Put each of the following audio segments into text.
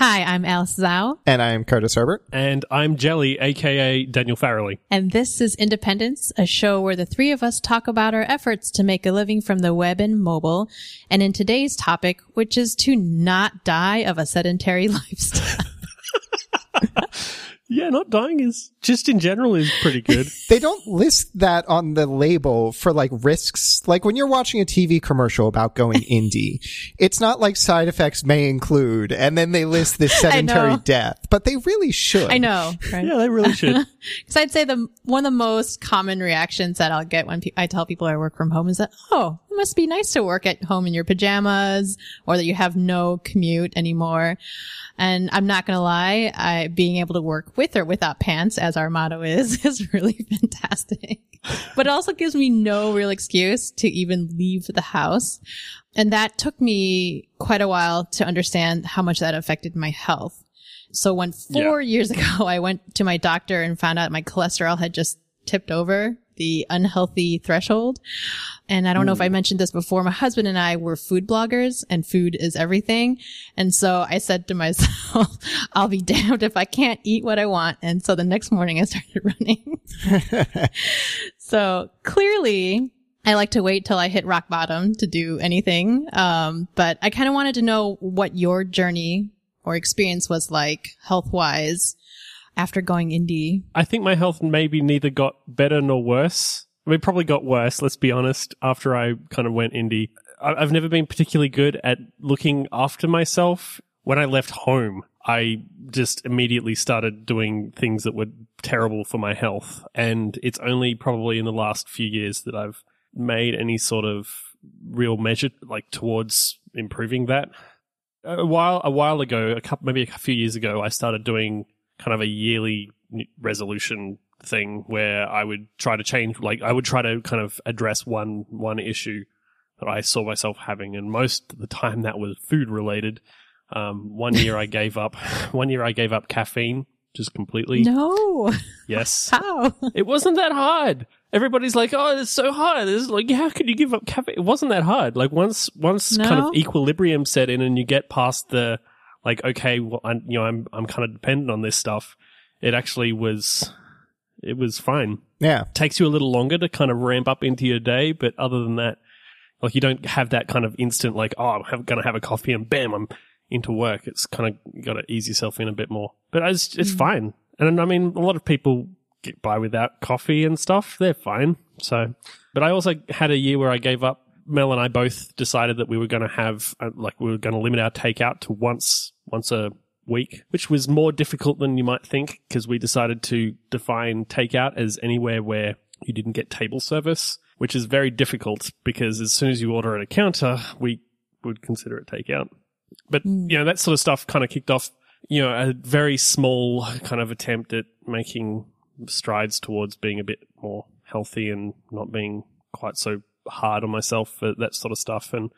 Hi, I'm Alice Zhao, And I'm Curtis Herbert. And I'm Jelly, aka Daniel Farrelly. and this is Independence, a show where the three of us talk about our efforts to make a living from the web and mobile. And in today's topic, which is to not die of a sedentary lifestyle. Yeah, not dying is just in general is pretty good. They don't list that on the label for like risks. Like when you're watching a TV commercial about going indie, it's not like side effects may include, and then they list this sedentary death, but they really should. I know, right? yeah, they really should. Because I'd say the one of the most common reactions that I'll get when pe- I tell people I work from home is that, oh, it must be nice to work at home in your pajamas, or that you have no commute anymore. And I'm not gonna lie, I being able to work with or without pants, as our motto is, is really fantastic. But it also gives me no real excuse to even leave the house. And that took me quite a while to understand how much that affected my health. So when four years ago I went to my doctor and found out my cholesterol had just tipped over the unhealthy threshold. And I don't know if I mentioned this before. My husband and I were food bloggers and food is everything. And so I said to myself, I'll be damned if I can't eat what I want. And so the next morning I started running. so clearly I like to wait till I hit rock bottom to do anything. Um, but I kind of wanted to know what your journey or experience was like health wise after going indie. I think my health maybe neither got better nor worse. I mean, probably got worse, let's be honest, after I kind of went indie. I've never been particularly good at looking after myself. When I left home, I just immediately started doing things that were terrible for my health. And it's only probably in the last few years that I've made any sort of real measure like towards improving that. A while a while ago, a couple maybe a few years ago, I started doing kind of a yearly resolution thing where I would try to change like I would try to kind of address one one issue that I saw myself having and most of the time that was food related. Um, one year I gave up one year I gave up caffeine just completely. No. Yes. How? It wasn't that hard. Everybody's like, "Oh, it's so hard." It's like, how could you give up caffeine? It wasn't that hard. Like once, once kind of equilibrium set in, and you get past the, like, okay, well, I, you know, I'm, I'm kind of dependent on this stuff. It actually was, it was fine. Yeah. takes you a little longer to kind of ramp up into your day, but other than that, like you don't have that kind of instant, like, oh, I'm have, gonna have a coffee and bam, I'm into work. It's kind of got to ease yourself in a bit more, but it's it's fine. And I mean, a lot of people get by without coffee and stuff. They're fine. So, but I also had a year where I gave up. Mel and I both decided that we were going to have, uh, like, we were going to limit our takeout to once, once a week, which was more difficult than you might think because we decided to define takeout as anywhere where you didn't get table service, which is very difficult because as soon as you order at a counter, we would consider it takeout. But, you know, that sort of stuff kind of kicked off, you know, a very small kind of attempt at making strides towards being a bit more healthy and not being quite so hard on myself for that sort of stuff. And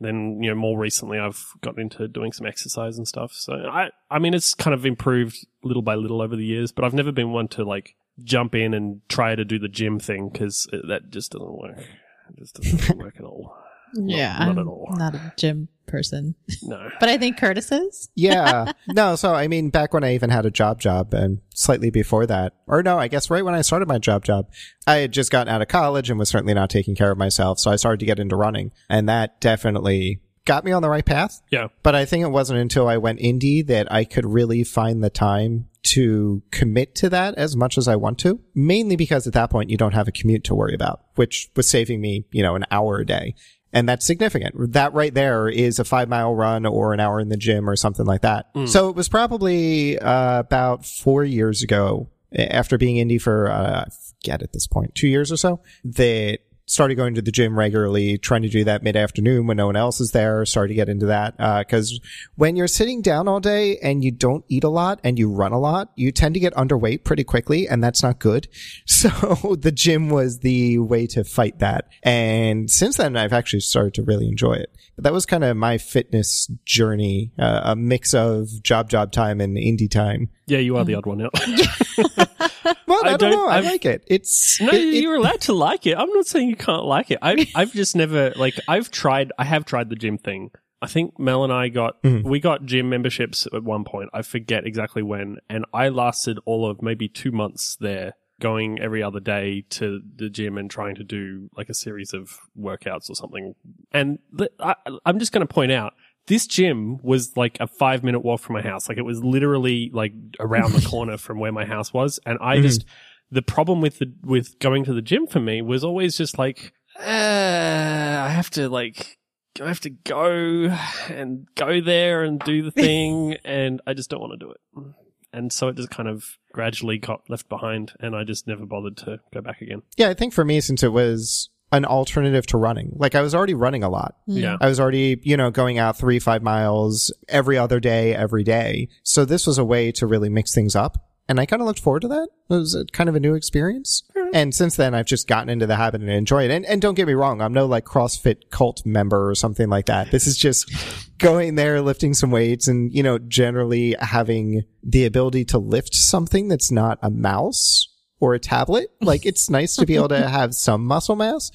then, you know, more recently I've gotten into doing some exercise and stuff. So I, I mean, it's kind of improved little by little over the years, but I've never been one to like jump in and try to do the gym thing because that just doesn't work. It just doesn't work at all. yeah. not I'm at all. Not a gym person. No. But I think Curtis is. Yeah. no, so I mean, back when I even had a job job and slightly before that, or no, I guess right when I started my job job, I had just gotten out of college and was certainly not taking care of myself. So I started to get into running and that definitely got me on the right path. Yeah. But I think it wasn't until I went indie that I could really find the time to commit to that as much as I want to. Mainly because at that point you don't have a commute to worry about, which was saving me, you know, an hour a day. And that's significant. That right there is a five mile run or an hour in the gym or something like that. So it was probably uh, about four years ago after being indie for, uh, I forget at this point, two years or so that started going to the gym regularly, trying to do that mid afternoon when no one else is there. Started to get into that. Uh, cause when you're sitting down all day and you don't eat a lot and you run a lot, you tend to get underweight pretty quickly and that's not good. So the gym was the way to fight that. And since then, I've actually started to really enjoy it. But that was kind of my fitness journey, uh, a mix of job, job time and indie time. Yeah, you are the odd one out. Well, I, I don't, don't- know. I I've- like it. It's, No, it- it- you're allowed to like it. I'm not saying you can't like it. I've I've just never like I've tried. I have tried the gym thing. I think Mel and I got Mhm. we got gym memberships at one point. I forget exactly when, and I lasted all of maybe two months there, going every other day to the gym and trying to do like a series of workouts or something. And I, I'm just going to point out. This gym was like a five minute walk from my house. Like it was literally like around the corner from where my house was. And I Mhm. just, the problem with the, with going to the gym for me was always just like, uh, I have to like, I have to go and go there and do the thing, and I just don't want to do it. And so it just kind of gradually got left behind, and I just never bothered to go back again. Yeah, I think for me, since it was an alternative to running, like I was already running a lot. Mm. Yeah. I was already, you know, going out three, five miles every other day, every day. So this was a way to really mix things up. And I kind of looked forward to that. It was a, kind of a new experience. And since then, I've just gotten into the habit and enjoy it. And, and don't get me wrong, I'm no like CrossFit cult member or something like that. This is just going there, lifting some weights and, you know, generally having the ability to lift something that's not a mouse or a tablet. Like it's nice to be able to have some muscle mass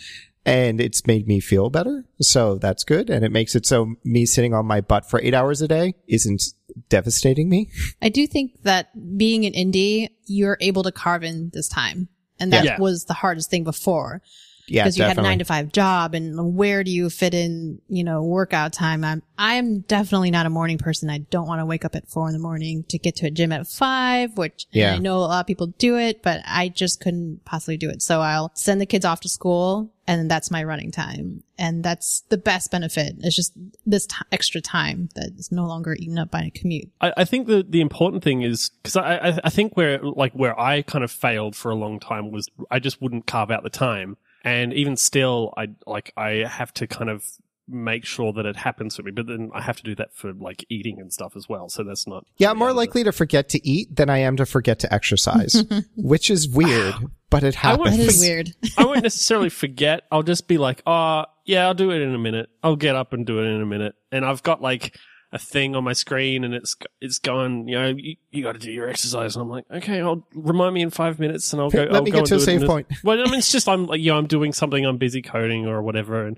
and it's made me feel better. So that's good. And it makes it so me sitting on my butt for eight hours a day isn't devastating me. I do think that being an indie, you're able to carve in this time. And that Yeah. was the hardest thing before. Yeah, because you had a nine to five job and where do you fit in, you know, workout time? I'm, I'm definitely not a morning person. I don't want to wake up at four in the morning to get to a gym at five, which Yeah. I know a lot of people do it, but I just couldn't possibly do it. So I'll send the kids off to school and that's my running time. And that's the best benefit. It's just this t- extra time that is no longer eaten up by a commute. I, I think the the important thing is because I, I I think where like where I kind of failed for a long time was I just wouldn't carve out the time, and even still, I like I have to kind of make sure that it happens for me, but then I have to do that for like eating and stuff as well. So that's not Yeah, I'm more likely to forget to eat than I am to forget to exercise, which is weird, but it I would That happens. is weird. I won't necessarily forget. I'll just be like, oh, yeah, I'll do it in a minute. I'll get up and do it in a minute. And I've got like a thing on my screen and it's, it's going, you know, you, you got to do your exercise. And I'm like, okay, I'll remind me in five minutes and I'll go. Let I'll me go get to a do it in point. Well, I mean, it's just, I'm like, you know, I'm doing something. I'm busy coding or whatever. And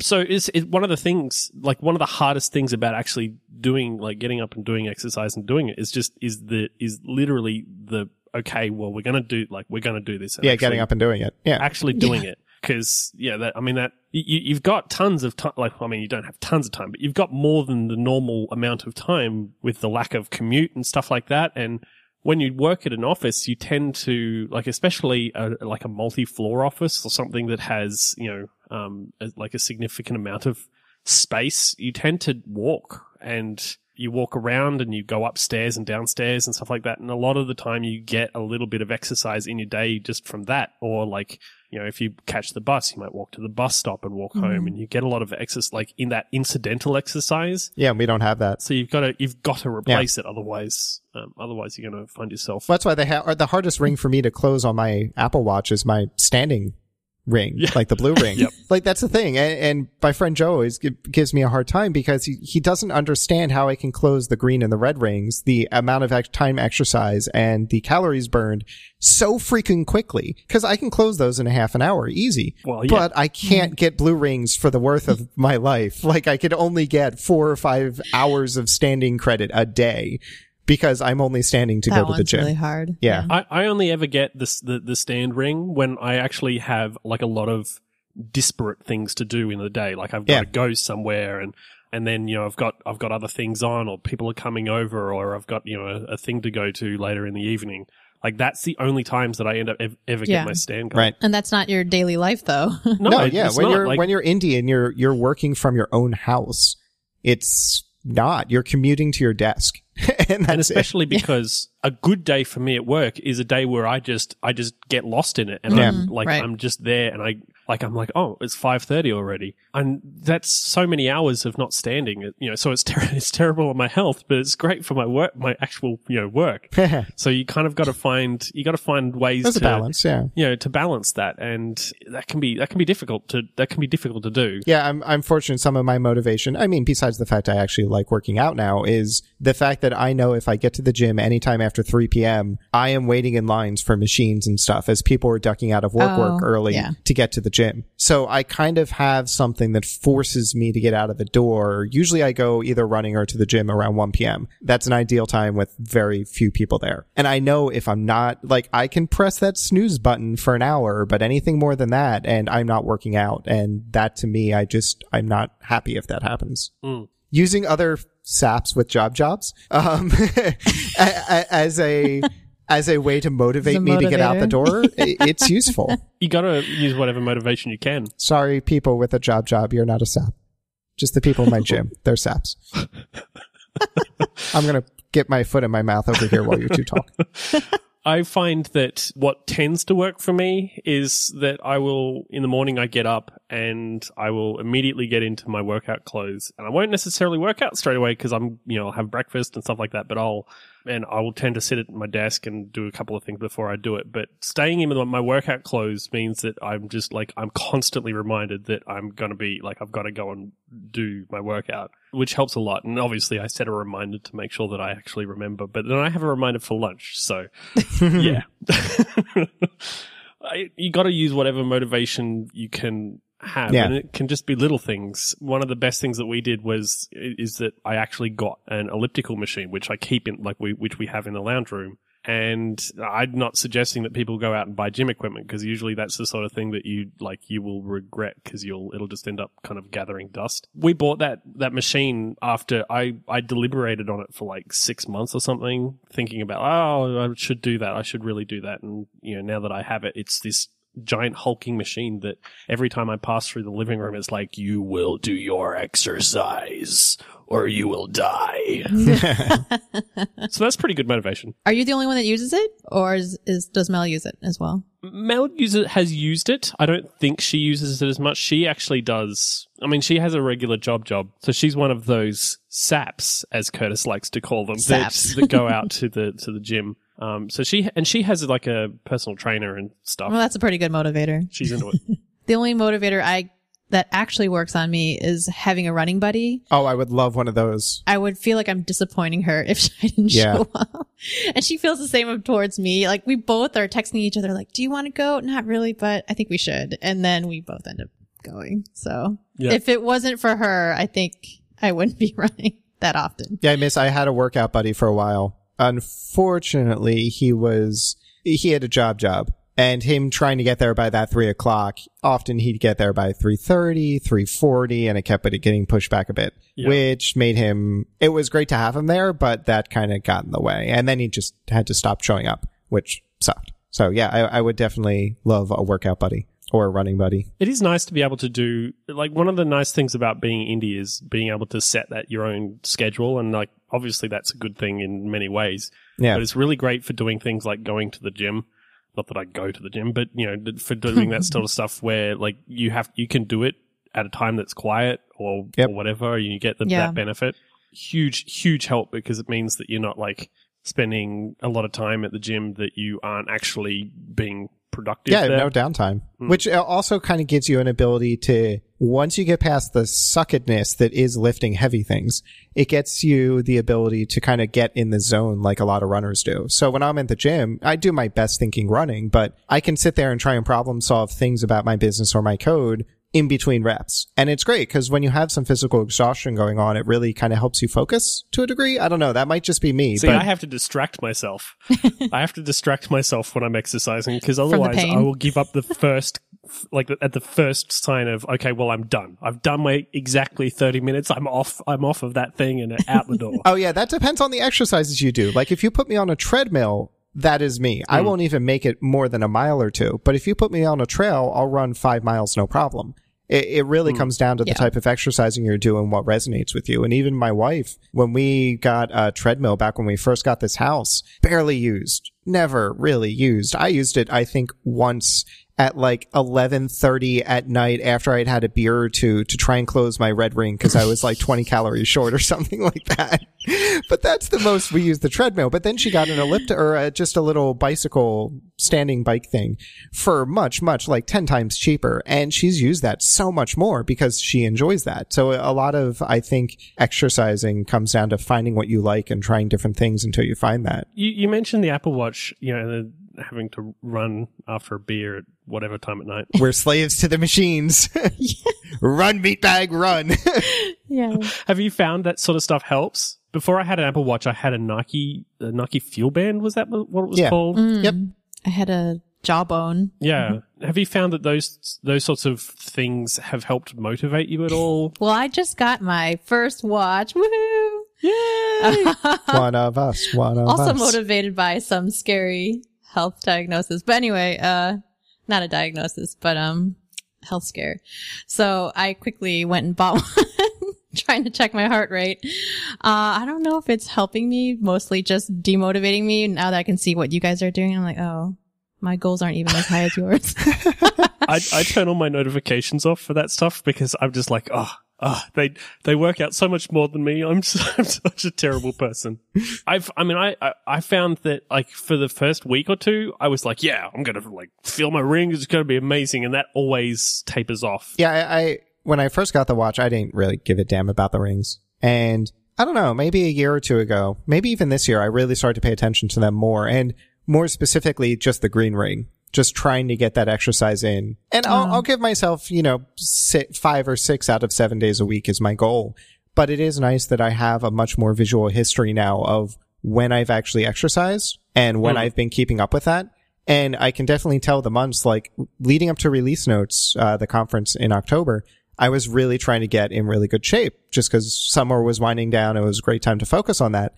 so it's, it's one of the things, like one of the hardest things about actually doing, like getting up and doing exercise and doing it is just, is the, is literally the, okay, well, we're going to do, like, we're going to do this. and Yeah, actually- getting up and doing it. Yeah. actually doing it because yeah that i mean that you, you've got tons of time like i mean you don't have tons of time but you've got more than the normal amount of time with the lack of commute and stuff like that and when you work at an office you tend to like especially a, like a multi-floor office or something that has you know um a, like a significant amount of space you tend to walk and you walk around and you go upstairs and downstairs and stuff like that. And a lot of the time you get a little bit of exercise in your day just from that or like you know if you catch the bus you might walk to the bus stop and walk home and you get a lot of exercise like in that incidental exercise. Yeah, we don't have that. so you've got to you've got to replace it otherwise um, otherwise you're going to find yourself Well, that's why they ha- the hardest ring for me to close on my Apple Watch is my standing ring, Yeah. like the blue ring. Yep. Like that's the thing. And, and my friend Joe always gi- gives me a hard time because he, he doesn't understand how I can close the green and the red rings, the amount of ex- time exercise and the calories burned so freaking quickly. Cause I can close those in a half an hour easy. Well, yeah. But I can't get blue rings for the worth of my life. Like I could only get four or five hours of standing credit a day because I'm only standing to that go to the gym. really hard. Yeah. I, I only ever get this the, the stand ring when I actually have like a lot of disparate things to do in the day. Like I've got Yeah. to go somewhere and and then you know I've got I've got other things on or people are coming over or I've got you know a, a thing to go to later in the evening. Like that's the only times that I end up ev- ever Yeah. get my stand going. Right. And that's not your daily life though. No, No, it- yeah. When not. you're Like, when you're indie and you're you're working from your own house, it's not. You're commuting to your desk, and that's and it. especially because a good day for me at work is a day where I just I just get lost in it and Yeah. I'm mm-hmm. like right. I'm just there and I like I'm like oh it's five thirty already and that's so many hours of not standing you know so it's ter- it's terrible on my health but it's great for my work my actual you know work so you kind of got to find you got to find ways There's to balance. Yeah. you know to balance that and that can be that can be difficult to that can be difficult to do Yeah, I'm I'm fortunate some of my motivation. I mean, besides the fact I actually like working out now is the fact that I know if I get to the gym anytime after 3 p.m., I am waiting in lines for machines and stuff as people are ducking out of work Oh, work early yeah. to get to the gym. So I kind of have something that forces me to get out of the door. Usually I go either running or to the gym around 1 p.m. That's an ideal time with very few people there. And I know if I'm not, like, I can press that snooze button for an hour, but anything more than that, and I'm not working out. And that to me, I just, I'm not happy if that happens. Mm. Using other saps with job jobs, um, as a, as a way to motivate As a me to get out the door, it's useful. You got to use whatever motivation you can. Sorry, people with a job job, you're not a sap. Just the people in my gym, they're saps. I'm gonna get my foot in my mouth over here while you two talk. I find that what tends to work for me is that I will, in the morning, I get up and I will immediately get into my workout clothes. And I won't necessarily work out straight away because I'm, you know, I'll have breakfast and stuff like that, but I'll, and I will tend to sit at my desk and do a couple of things before I do it. But staying in my workout clothes means that I'm just like, I'm constantly reminded that I'm going to be like, I've got to go and do my workout, which helps a lot. And obviously I set a reminder to make sure that I actually remember, but then I have a reminder for lunch. So yeah. I, you got to use whatever motivation you can have, Yeah. and it can just be little things. One of the best things that we did was is that I actually got an elliptical machine, which I keep in like we which we have in the lounge room. And I'm not suggesting that people go out and buy gym equipment because usually that's the sort of thing that you like you will regret because you'll it'll just end up kind of gathering dust. We bought that that machine after I I deliberated on it for like six months or something, thinking about oh I should do that I should really do that and you know now that I have it it's this giant hulking machine that every time I pass through the living room it's like you will do your exercise or you will die. so that's pretty good motivation. Are you the only one that uses it, or is, is does Mel use it as well? Mel user has used it. I don't think she uses it as much. She actually does. I mean, she has a regular job job, so she's one of those saps, as Curtis likes to call them, that, Saps. that go out to the to the gym. Um, so she and she has like a personal trainer and stuff. Well, that's a pretty good motivator. She's into it. The only motivator I that actually works on me is having a running buddy. Oh, I would love one of those. I would feel like I'm disappointing her if I didn't Yeah. show up. And she feels the same towards me. Like we both are texting each other like, do you want to go? Not really, but I think we should. And then we both end up going. So Yeah. if it wasn't for her, I think I wouldn't be running that often. Yeah, I miss. I had a workout buddy for a while. Unfortunately, he was he had a job job, and him trying to get there by that three o'clock. Often he'd get there by 3.30, 3.40, and it kept getting pushed back a bit, Yeah. which made him. It was great to have him there, but that kind of got in the way, and then he just had to stop showing up, which sucked. So yeah, I, I would definitely love a workout buddy or a running buddy. It is nice to be able to do like one of the nice things about being indie is being able to set that your own schedule and like obviously that's a good thing in many ways. Yeah. But it's really great for doing things like going to the gym. Not that I go to the gym, but you know, for doing that sort of stuff where like you have you can do it at a time that's quiet or, Yep. or whatever, and you get the, Yeah. that benefit. Huge, huge help because it means that you're not like spending a lot of time at the gym that you aren't actually being productive. Yeah, there. no downtime, hmm. which uh, also kind of gives you an ability to, once you get past the suckedness that is lifting heavy things, it gets you the ability to kind of get in the zone like a lot of runners do. So when I'm at the gym, I do my best thinking running, but I can sit there and try and problem solve things about my business or my code in between reps. And it's great because when you have some physical exhaustion going on, it really kind of helps you focus to a degree. I don't know. That might just be me, See, but I have to distract myself. I have to distract myself when I'm exercising because otherwise. I will give up the first, like at the first sign of, okay, well, I'm done. I've done my exactly 30 minutes. I'm off. I'm off of that thing and out the door. Oh yeah, that depends on the exercises you do. Like if you put me on a treadmill, that is me. I hmm. won't even make it more than a mile or two. But if you put me on a trail, I'll run five miles, no problem. It, it really hmm. comes down to the Yeah. type of exercising you're doing, what resonates with you. And even my wife, when we got a treadmill back when we first got this house, barely used, never really used. I used it, I think, once at like 11:30 at night after I'd had a beer or two to try and close my red ring because I was like 20 calories short or something like that. But that's the most we use the treadmill. But then she got an ellipti or uh, just a little bicycle standing bike thing for much, much like 10 times cheaper. And she's used that so much more because she enjoys that. So a lot of, I think, exercising comes down to finding what you like and trying different things until you find that. You, you mentioned the Apple Watch, you know, the, having to run after a beer at whatever time at night. We're slaves to the machines. run, meatbag, run. Yeah. Have you found that sort of stuff helps? Before I had an Apple Watch, I had a Nike, a Nike Fuel Band. Was that what it was Yeah. called? Yep. Mm. I had a jawbone. Yeah. Have you found that those those sorts of things have helped motivate you at all? Well, I just got my first watch. Woohoo! Yay! one of us, one of also us. Also motivated by some scary health diagnosis. But anyway, uh, not a diagnosis, but, um, health scare. So I quickly went and bought one, trying to check my heart rate. Uh, I don't know if it's helping me, mostly just demotivating me now that I can see what you guys are doing. I'm like, oh, my goals aren't even as high as yours. I, I turn all my notifications off for that stuff because I'm just like, oh, oh, they they work out so much more than me. I'm, so, I'm such a terrible person. I've, I mean, I, I I found that like for the first week or two, I was like, yeah, I'm gonna like feel my ring. It's gonna be amazing, and that always tapers off. Yeah, I, I when I first got the watch, I didn't really give a damn about the rings. And I don't know, maybe a year or two ago, maybe even this year, I really started to pay attention to them more and more specifically just the green ring. Just trying to get that exercise in. And I'll, I'll give myself, you know, six, five or six out of seven days a week is my goal. But it is nice that I have a much more visual history now of when I've actually exercised and when Hmm. I've been keeping up with that. And I can definitely tell the months like leading up to release notes, uh, the conference in October, I was really trying to get in really good shape just because summer was winding down. It was a great time to focus on that.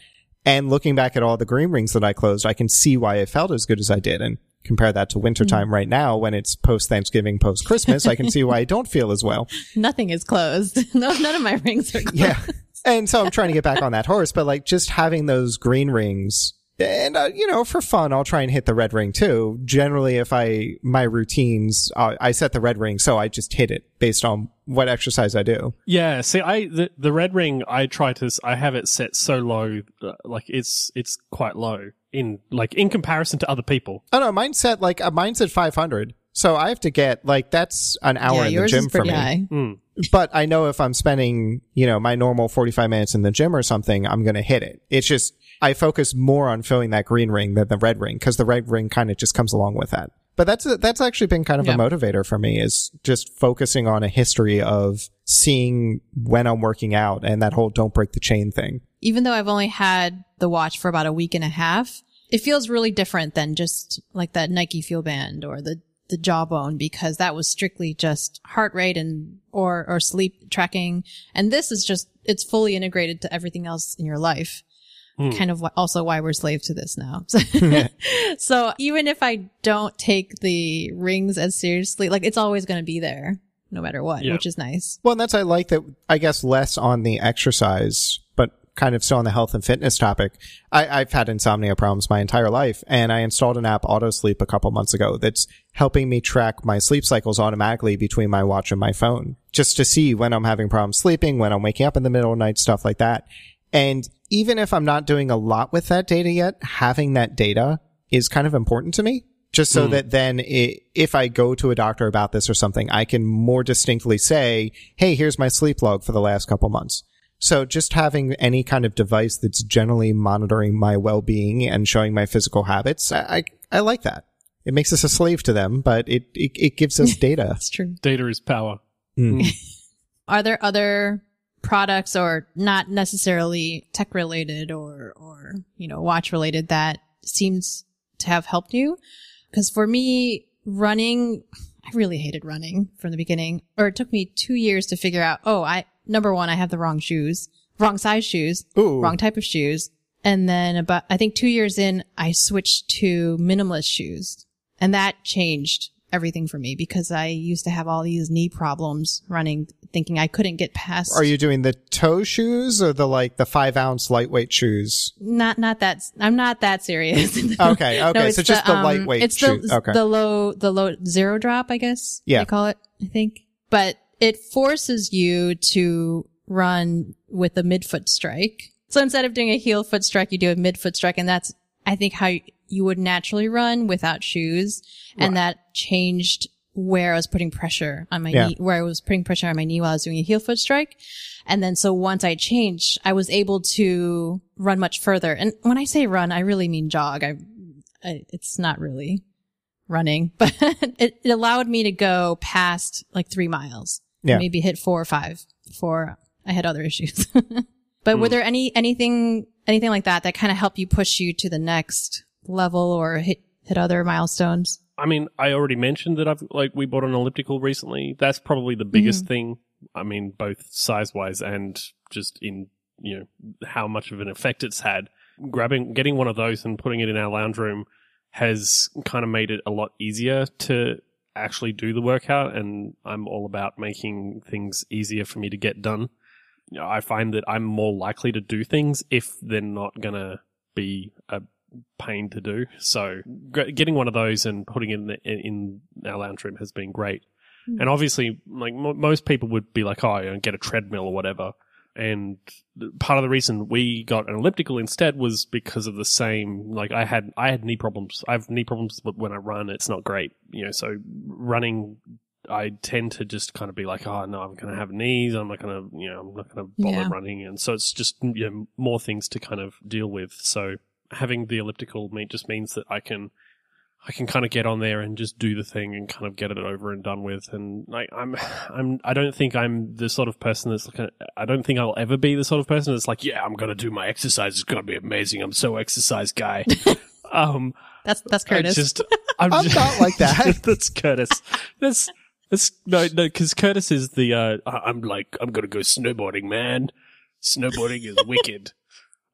And looking back at all the green rings that I closed, I can see why I felt as good as I did. And compare that to wintertime mm. right now when it's post Thanksgiving, post Christmas, I can see why I don't feel as well. Nothing is closed. No, none of my rings are closed. Yeah. And so I'm trying to get back on that horse, but like just having those green rings and, uh, you know, for fun, I'll try and hit the red ring too. Generally, if I, my routines, uh, I set the red ring, so I just hit it based on what exercise I do. Yeah, see, I the the red ring, I try to, i have it set so low, uh, like it's it's quite low in like in comparison to other people. Oh no, mine's set like, uh, mine's at 500. So I have to get, like, that's an hour yeah, in the gym is for me. high. Mm. but I know if I'm spending, you know, my normal 45 minutes in the gym or something, I'm going to hit it. It's just, I focus more on filling that green ring than the red ring because the red ring kind of just comes along with that. But that's, a, that's actually been kind of Yeah. a motivator for me is just focusing on a history of seeing when I'm working out and that whole don't break the chain thing. even though I've only had the watch for about a week and a half, it feels really different than just like that Nike Fuel Band or the the Jawbone because that was strictly just heart rate and or or sleep tracking, and this is just it's fully integrated to everything else in your life. Hmm. Kind of wh- also why we're slaves to this now. so even if I don't take the rings as seriously, like it's always going to be there no matter what, Yeah. which is nice. Well, and that's I like that. I guess less on the exercise, but kind of still on the health and fitness topic. I, I've had insomnia problems my entire life, and I installed an app, Auto Sleep, a couple months ago that's helping me track my sleep cycles automatically between my watch and my phone, just to see when I'm having problems sleeping, when I'm waking up in the middle of the night, stuff like that. And even if I'm not doing a lot with that data yet, having that data is kind of important to me. Just so that then i if I go to a doctor about this or something, I can more distinctly say, Hey, here's my sleep log for the last couple months. So just having any kind of device that's generally monitoring my well-being and showing my physical habits, I, I, I like that. It makes us a slave to them, but it, it, it gives us data. That's true. Data is power. Mm. are there other products or not necessarily tech related or or you know watch related that seems to have helped you? Because for me running i really hated running from the beginning. Or it took me two years to figure out oh i number one i have the wrong shoes wrong size shoes Ooh. wrong type of shoes. And then about i think two years in i switched to minimalist shoes. And that changed everything for me because I used to have all these knee problems running, thinking I couldn't get past. Are you doing the toe shoes or the like the five ounce lightweight shoes? not not that? I'm not that serious. Okay, okay, it's so just the um, lightweight It's shoes. the Okay. the low the low zero drop, I guess. Yeah. they call it. I think, but it forces you to run with a midfoot strike. So instead of doing a heel foot strike, you do a midfoot strike, and that's I think how you would naturally run without shoes, and that changed where I was putting pressure on my Yeah. knee, where I was putting pressure on my knee while I was doing a heel foot strike. And then so once I changed, I was able to run much further. And when I say run, I really mean jog. I, I, it's not really running, but it, it allowed me to go past like three miles. Yeah. Maybe hit four or five before I had other issues. but were hmm. there any, anything, anything like that that kind of helped you push you to the next level or hit, hit other milestones? I mean, I already mentioned that I've like we bought an elliptical recently. That's probably the biggest mm-hmm. thing. I mean, both size wise and just in you know how much of an effect it's had. Grabbing, getting one of those and putting it in our lounge room has kind of made it a lot easier to actually do the workout. And I'm all about making things easier for me to get done. I find that I'm more likely to do things if they're not gonna be a pain to do. So getting one of those and putting it in, the, in our lounge room has been great. Hmm. And obviously, like m- most people would be like, "Oh, you get a treadmill or whatever." And part of the reason we got an elliptical instead was because of the same. Like I had, I had knee problems. I have knee problems, but when I run, it's not great. You know, so running. I tend to just kind of be like, oh no, I'm going to have knees. I'm not going to, you know, I'm not going to bother Yeah. running, and so it's just you know more things to kind of deal with. So having the elliptical meet just means that I can I can kind of get on there and just do the thing and kind of get it over and done with. And like I'm I'm I don't think I'm the sort of person that's like I don't think I'll ever be the sort of person that's like yeah I'm gonna do my exercise. It's gonna be amazing. I'm so exercise guy. um, That's, that's I Curtis. just I'm, I'm just, not like that. that's Curtis. That's that's no no because Curtis is the uh I'm like I'm gonna go snowboarding man. Snowboarding is wicked.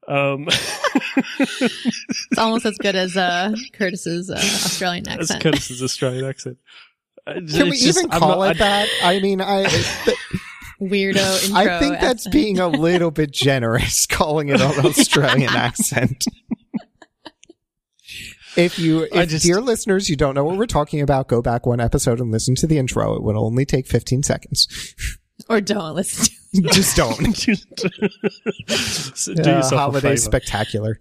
Um. it's almost as good as, uh, Curtis's, uh, Australian That's accent. Curtis's Australian accent. Uh, Can we just- even I'm call not- it that? I mean, I th- Weirdo intro. I think that's accent. being a little bit generous, calling it an Australian accent. If you, if just- dear listeners, you don't know what we're talking about, go back one episode and listen to the intro. It would only take 15 seconds. Or don't listen to Just don't. Just- do Uh, yourself a holiday favor. spectacular.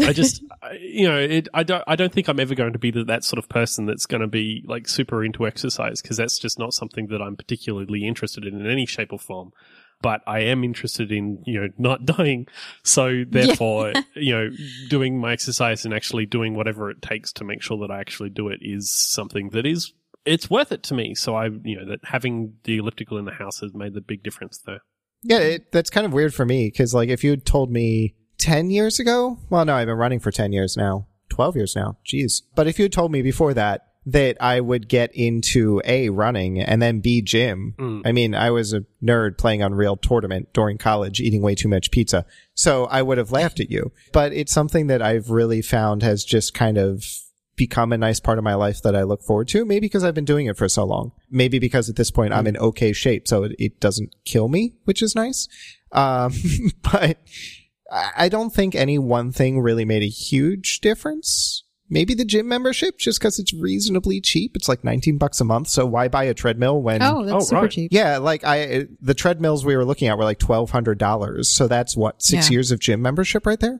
I just, I- you know, it, I don't, I don't think I'm ever going to be the, that sort of person that's going to be like super into exercise because that's just not something that I'm particularly interested in in any shape or form. But I am interested in, you know, not dying. So therefore, you know, doing my exercise and actually doing whatever it takes to make sure that I actually do it is something that is, it's worth it to me. So I, you know, that having the elliptical in the house has made the big difference there. Yeah, it, that's kind of weird for me because, like, if you had told me 10 years ago, well, no, I've been running for 10 years now, 12 years now, jeez. But if you had told me before that, that I would get into A, running and then B, gym. Mm. I mean, I was a nerd playing Unreal Tournament during college, eating way too much pizza. So I would have laughed at you. But it's something that I've really found has just kind of become a nice part of my life that I look forward to. Maybe because I've been doing it for so long. Maybe because at this point I'm in okay shape, so it, it doesn't kill me, which is nice. Um, but I I don't think any one thing really made a huge difference. Maybe the gym membership, just because it's reasonably cheap. It's like 19 bucks a month. So why buy a treadmill when Oh, that's Oh, super right. cheap. yeah, like I, the treadmills we were looking at were like twelve hundred dollars. So that's what six Yeah. years of gym membership right there.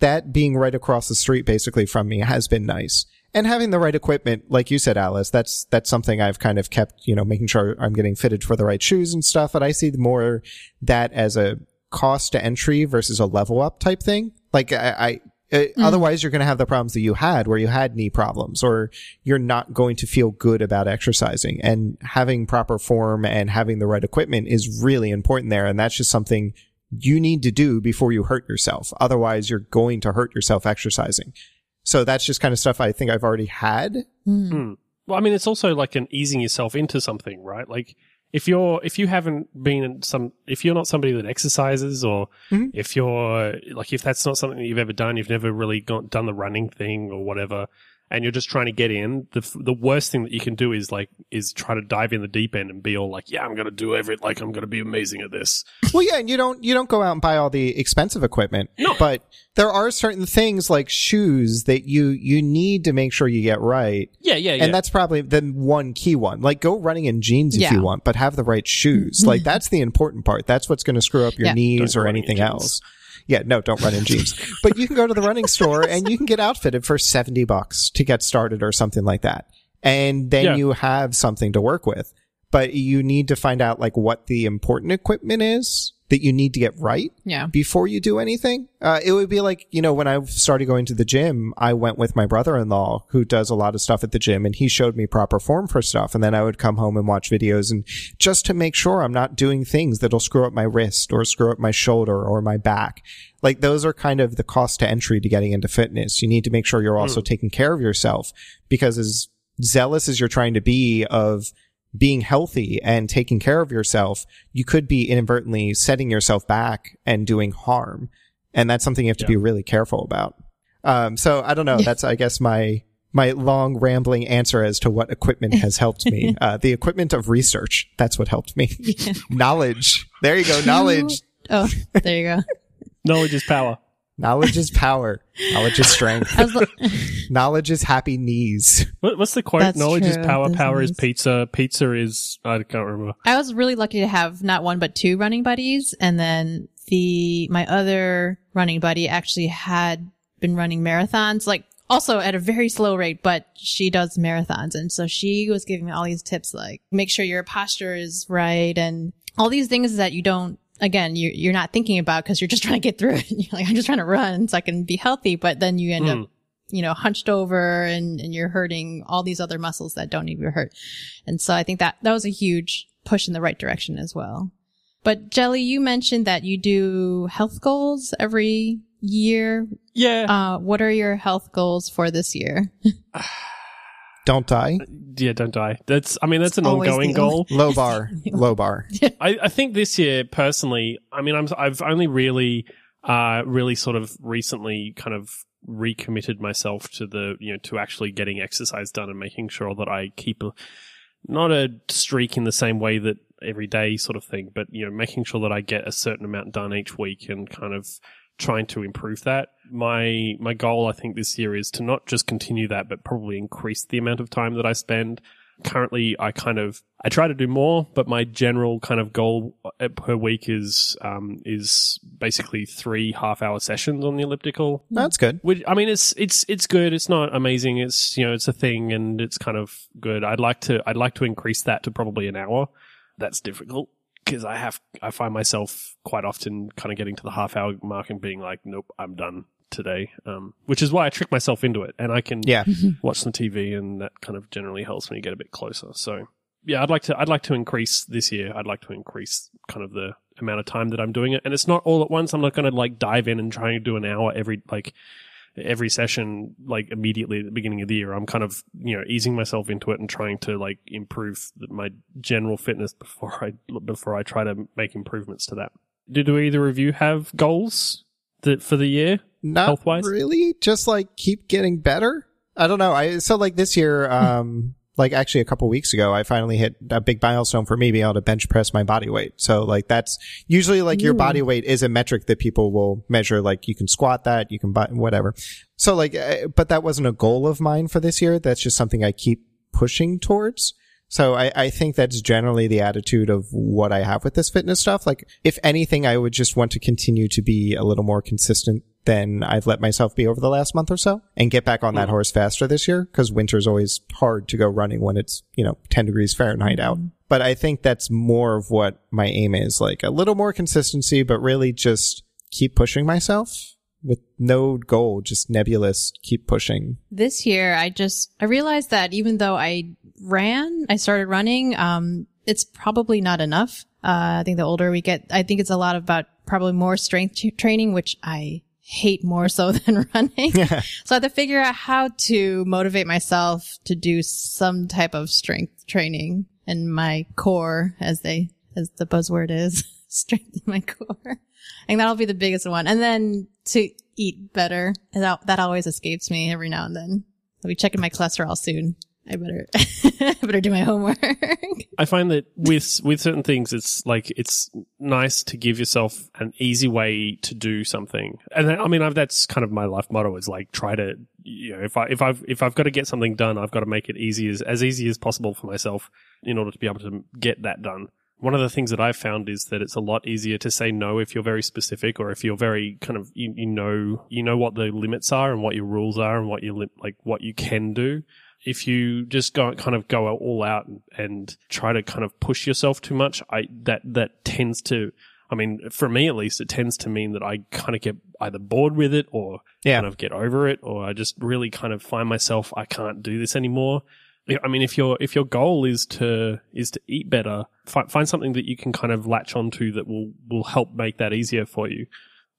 That being right across the street, basically from me, has been nice. And having the right equipment, like you said, Alice, that's that's something I've kind of kept, you know, making sure I'm getting fitted for the right shoes and stuff. But I see more that as a cost to entry versus a level up type thing. Like I. I uh, Otherwise, you're going to have the problems that you had where you had knee problems or you're not going to feel good about exercising and having proper form and having the right equipment is really important there. And that's just something you need to do before you hurt yourself. Otherwise, you're going to hurt yourself exercising. So that's just kind of stuff I think I've already had. Mm. Well, I mean, it's also like an easing yourself into something, right? Like if you're if you haven't been in some if you're not somebody that exercises or Mhm. if you're like if that's not something that you've ever done, you've never really got done the running thing or whatever, and you're just trying to get in, the f- the worst thing that you can do is like is try to dive in the deep end and be all like, yeah, I'm gonna do every like I'm gonna be amazing at this. Well, yeah, and you don't you don't go out and buy all the expensive equipment. No. But there are certain things like shoes that you you need to make sure you get right. Yeah, yeah, yeah. And that's probably the one key one. Like go running in jeans if Yeah. you want, but have the right shoes. like mm-hmm. that's the important part. That's what's going to screw up your Yeah. knees Don't or run in anything jeans. else. Yeah, no, don't run in jeans. But you can go to the running store and you can get outfitted for 70 bucks to get started or something like that. And then Yeah. you have something to work with. But you need to find out like what the important equipment is that you need to get right Yeah. before you do anything. Uh, it would be like, you know, when I started going to the gym, I went with my brother-in-law who does a lot of stuff at the gym and he showed me proper form for stuff. And then I would come home and watch videos and just to make sure I'm not doing things that'll screw up my wrist or screw up my shoulder or my back. Like those are kind of the cost to entry to getting into fitness. You need to make sure you're also taking care of yourself because as zealous as you're trying to be of being healthy and taking care of yourself, you could be inadvertently setting yourself back and doing harm. And that's something you have to be really careful about. Um, so I don't know. That's, I guess, my, my long rambling answer as to what equipment has helped me. Uh, the equipment of research. That's what helped me. knowledge. There you go. Knowledge. Oh, there you go. Knowledge is power. Knowledge is power. Knowledge is strength. I Knowledge is happy knees. What, what's the quote? That's Knowledge is power. That's Power is nice. pizza. Pizza is I can't remember. I was really lucky to have not one but two running buddies, and then the my other running buddy actually had been running marathons, like also at a very slow rate, but she does marathons, and so she was giving me all these tips, like make sure your posture is right, and all these things that you don't. Again, you, you're not thinking about because you're just trying to get through it. You're like, I'm just trying to run so I can be healthy, but then you end Mm. up you know, hunched over and, and you're hurting all these other muscles that don't need to be hurt. And so I think that that was a huge push in the right direction as well. But Jelly, you mentioned that you do health goals every year. Yeah. Uh, what are your health goals for this year? Don't die. yeah. Don't die. That's. I mean, that's an always ongoing the goal. Low bar. Low bar. I, I think this year, personally, I mean, I'm, I've only really, uh, really sort of recently kind of recommitted myself to the, you know, to actually getting exercise done and making sure that I keep a, not a streak in the same way that every day sort of thing, but, you know, making sure that I get a certain amount done each week and kind of trying to improve that. My, my goal, I think this year is to not just continue that, but probably increase the amount of time that I spend currently I kind of I try to do more, but my general kind of goal uh, per week is um is basically three half hour sessions on the elliptical. That's good. Which I mean, it's it's it's good. It's not amazing. It's you know it's a thing and it's kind of good. I'd like to I'd like to increase that to probably an hour. That's difficult because I have I find myself quite often kind of getting to the half hour mark and being like, nope, I'm done today. Um, which is why I trick myself into it, and I can Yeah. watch some TV, and that kind of generally helps me get a bit closer. So yeah, I'd like to I'd like to increase this year. I'd like to increase kind of the amount of time that I'm doing it, and it's not all at once. I'm not going to like dive in and try and do an hour every like every session like immediately at the beginning of the year. I'm kind of you know easing myself into it and trying to like improve my general fitness before I before I try to make improvements to that. Did either of you have goals that for the year? Not Health-wise? really. Just like keep getting better. I don't know. I so like this year, um, like actually a couple weeks ago, I finally hit a big milestone for me being able to bench press my body weight. So like that's usually like your body weight is a metric that people will measure. Like you can squat that, you can buy whatever. So like, uh, but that wasn't a goal of mine for this year. That's just something I keep pushing towards. So I, I think that's generally the attitude of what I have with this fitness stuff. Like, if anything, I would just want to continue to be a little more consistent than I've let myself be over the last month or so and get back on that horse faster this year because winter's always hard to go running when it's, you know, 10 degrees Fahrenheit out. But I think that's more of what my aim is like a little more consistency, but really just keep pushing myself with no goal, just nebulous, keep pushing. this year i just i realized that even though i ran i started running um it's probably not enough uh i think the older we get i think it's a lot about probably more strength training which i hate more so than running so i have to figure out how to motivate myself to do some type of strength training in my core as they as the buzzword is strength in my core think that'll be the biggest one. And then to eat better. That, that always escapes me every now and then. I'll be checking my cholesterol soon. I better, I better do my homework. I find that with with certain things, it's like it's nice to give yourself an easy way to do something, and I mean I've, that's kind of my life motto is like try to you know if I if I've if I've got to get something done, I've got to make it easy as as easy as possible for myself in order to be able to get that done. One of the things that I've found is that it's a lot easier to say no if you're very specific or if you're very kind of you, you know you know what the limits are and what your rules are and what you li- like what you can do if you just go kind of go all out and, and try to kind of push yourself too much, I that that tends to I mean, for me at least, it tends to mean that I kind of get either bored with it or Yeah. kind of get over it, or I just really kind of find myself I can't do this anymore. I mean, if your if your goal is to is to eat better, fi- find something that you can kind of latch onto that will will help make that easier for you.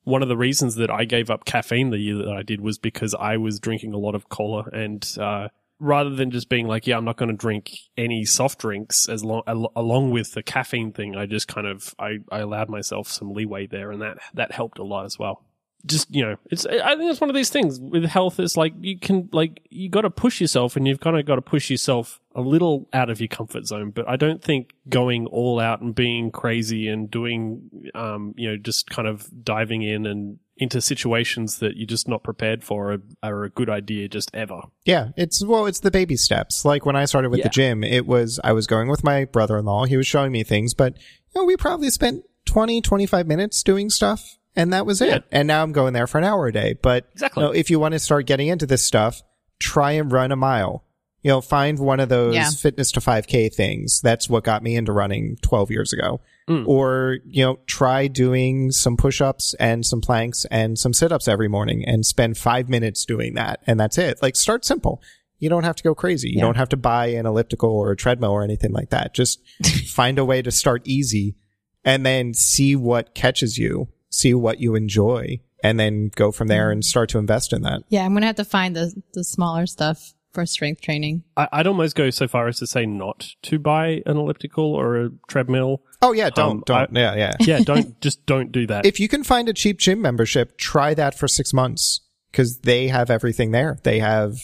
One of the reasons that I gave up caffeine the year that I did was because I was drinking a lot of cola, and uh, rather than just being like, "Yeah, I'm not going to drink any soft drinks," as long al- along with the caffeine thing, I just kind of I, I allowed myself some leeway there, and that that helped a lot as well. Just you know it's i think it's one of these things with health it's like you can like you got to push yourself and you've kind of got to push yourself a little out of your comfort zone but i don't think going all out and being crazy and doing um you know just kind of diving in and into situations that you're just not prepared for are, are a good idea just ever Yeah, it's well, it's the baby steps. Like when I started with Yeah. the gym, it was I was going with my brother-in-law. He was showing me things, but you know, we probably spent 20, 25 minutes doing stuff and that was it. Yeah. And now I'm going there for an hour a day. But Exactly. you know, if you want to start getting into this stuff, try and run a mile. You know, find one of those Yeah. fitness to 5k things. That's what got me into running 12 years ago. Mm. Or, you know, try doing some push-ups and some planks and some sit-ups every morning and spend five minutes doing that. And that's it. Like start simple. You don't have to go crazy. You Yeah. don't have to buy an elliptical or a treadmill or anything like that. Just find a way to start easy and then see what catches you, see what you enjoy, and then go from there and start to invest in that. Yeah, I'm gonna have to find the the smaller stuff for strength training. I, i'd almost go so far as to say not to buy an elliptical or a treadmill Oh yeah, don't, Um, don't. yeah, yeah. yeah don't just don't do that if you can find a cheap gym membership, try that for six months because they have everything there. They have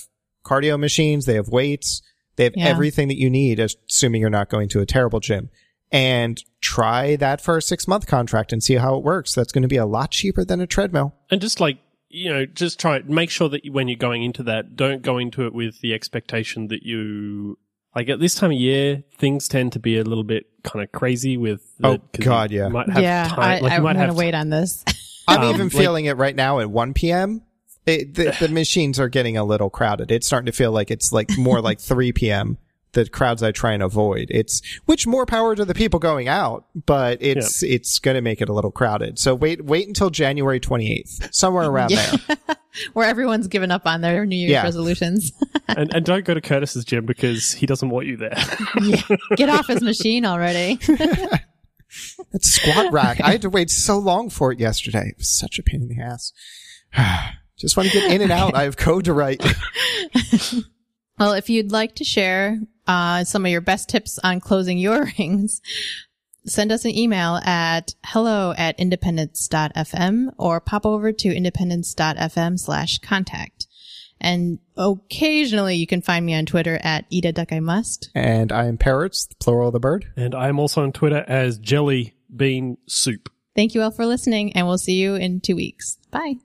cardio machines, they have weights, they have Yeah. everything that you need, assuming you're not going to a terrible gym. And try that for a six month contract and see how it works. That's going to be a lot cheaper than a treadmill. and just like you know just try make sure that when you're going into that don't go into it with the expectation that you like at this time of year things tend to be a little bit kind of crazy with Oh, the- God, you yeah. might have yeah, time, I, like I you might want to have wait on this. I'm Um, even like- feeling it right now at 1 p.m. It, the, the machines are getting a little crowded. It's starting to feel like it's like more like 3 p.m. The crowds I try and avoid. It's which more power to the people going out, but it's it's going to make it a little crowded. So wait wait until January 28th, somewhere around Yeah. there. Where everyone's given up on their New Year's Yeah. resolutions. and, and don't go to Curtis's gym because he doesn't want you there. Yeah. Get off his machine already. That squat rack. I had to wait so long for it yesterday. It was such a pain in the ass. Just want to get in and out. I have code to write. Well, if you'd like to share uh, some of your best tips on closing your rings, send us an email at hello at independence.fm or pop over to independence.fm slash contact. And occasionally you can find me on Twitter at Eat a Duck I Must. And I am parrots, the plural of the bird. and I am also on Twitter as Jelly Bean Soup. Thank you all for listening and we'll see you in two weeks. Bye.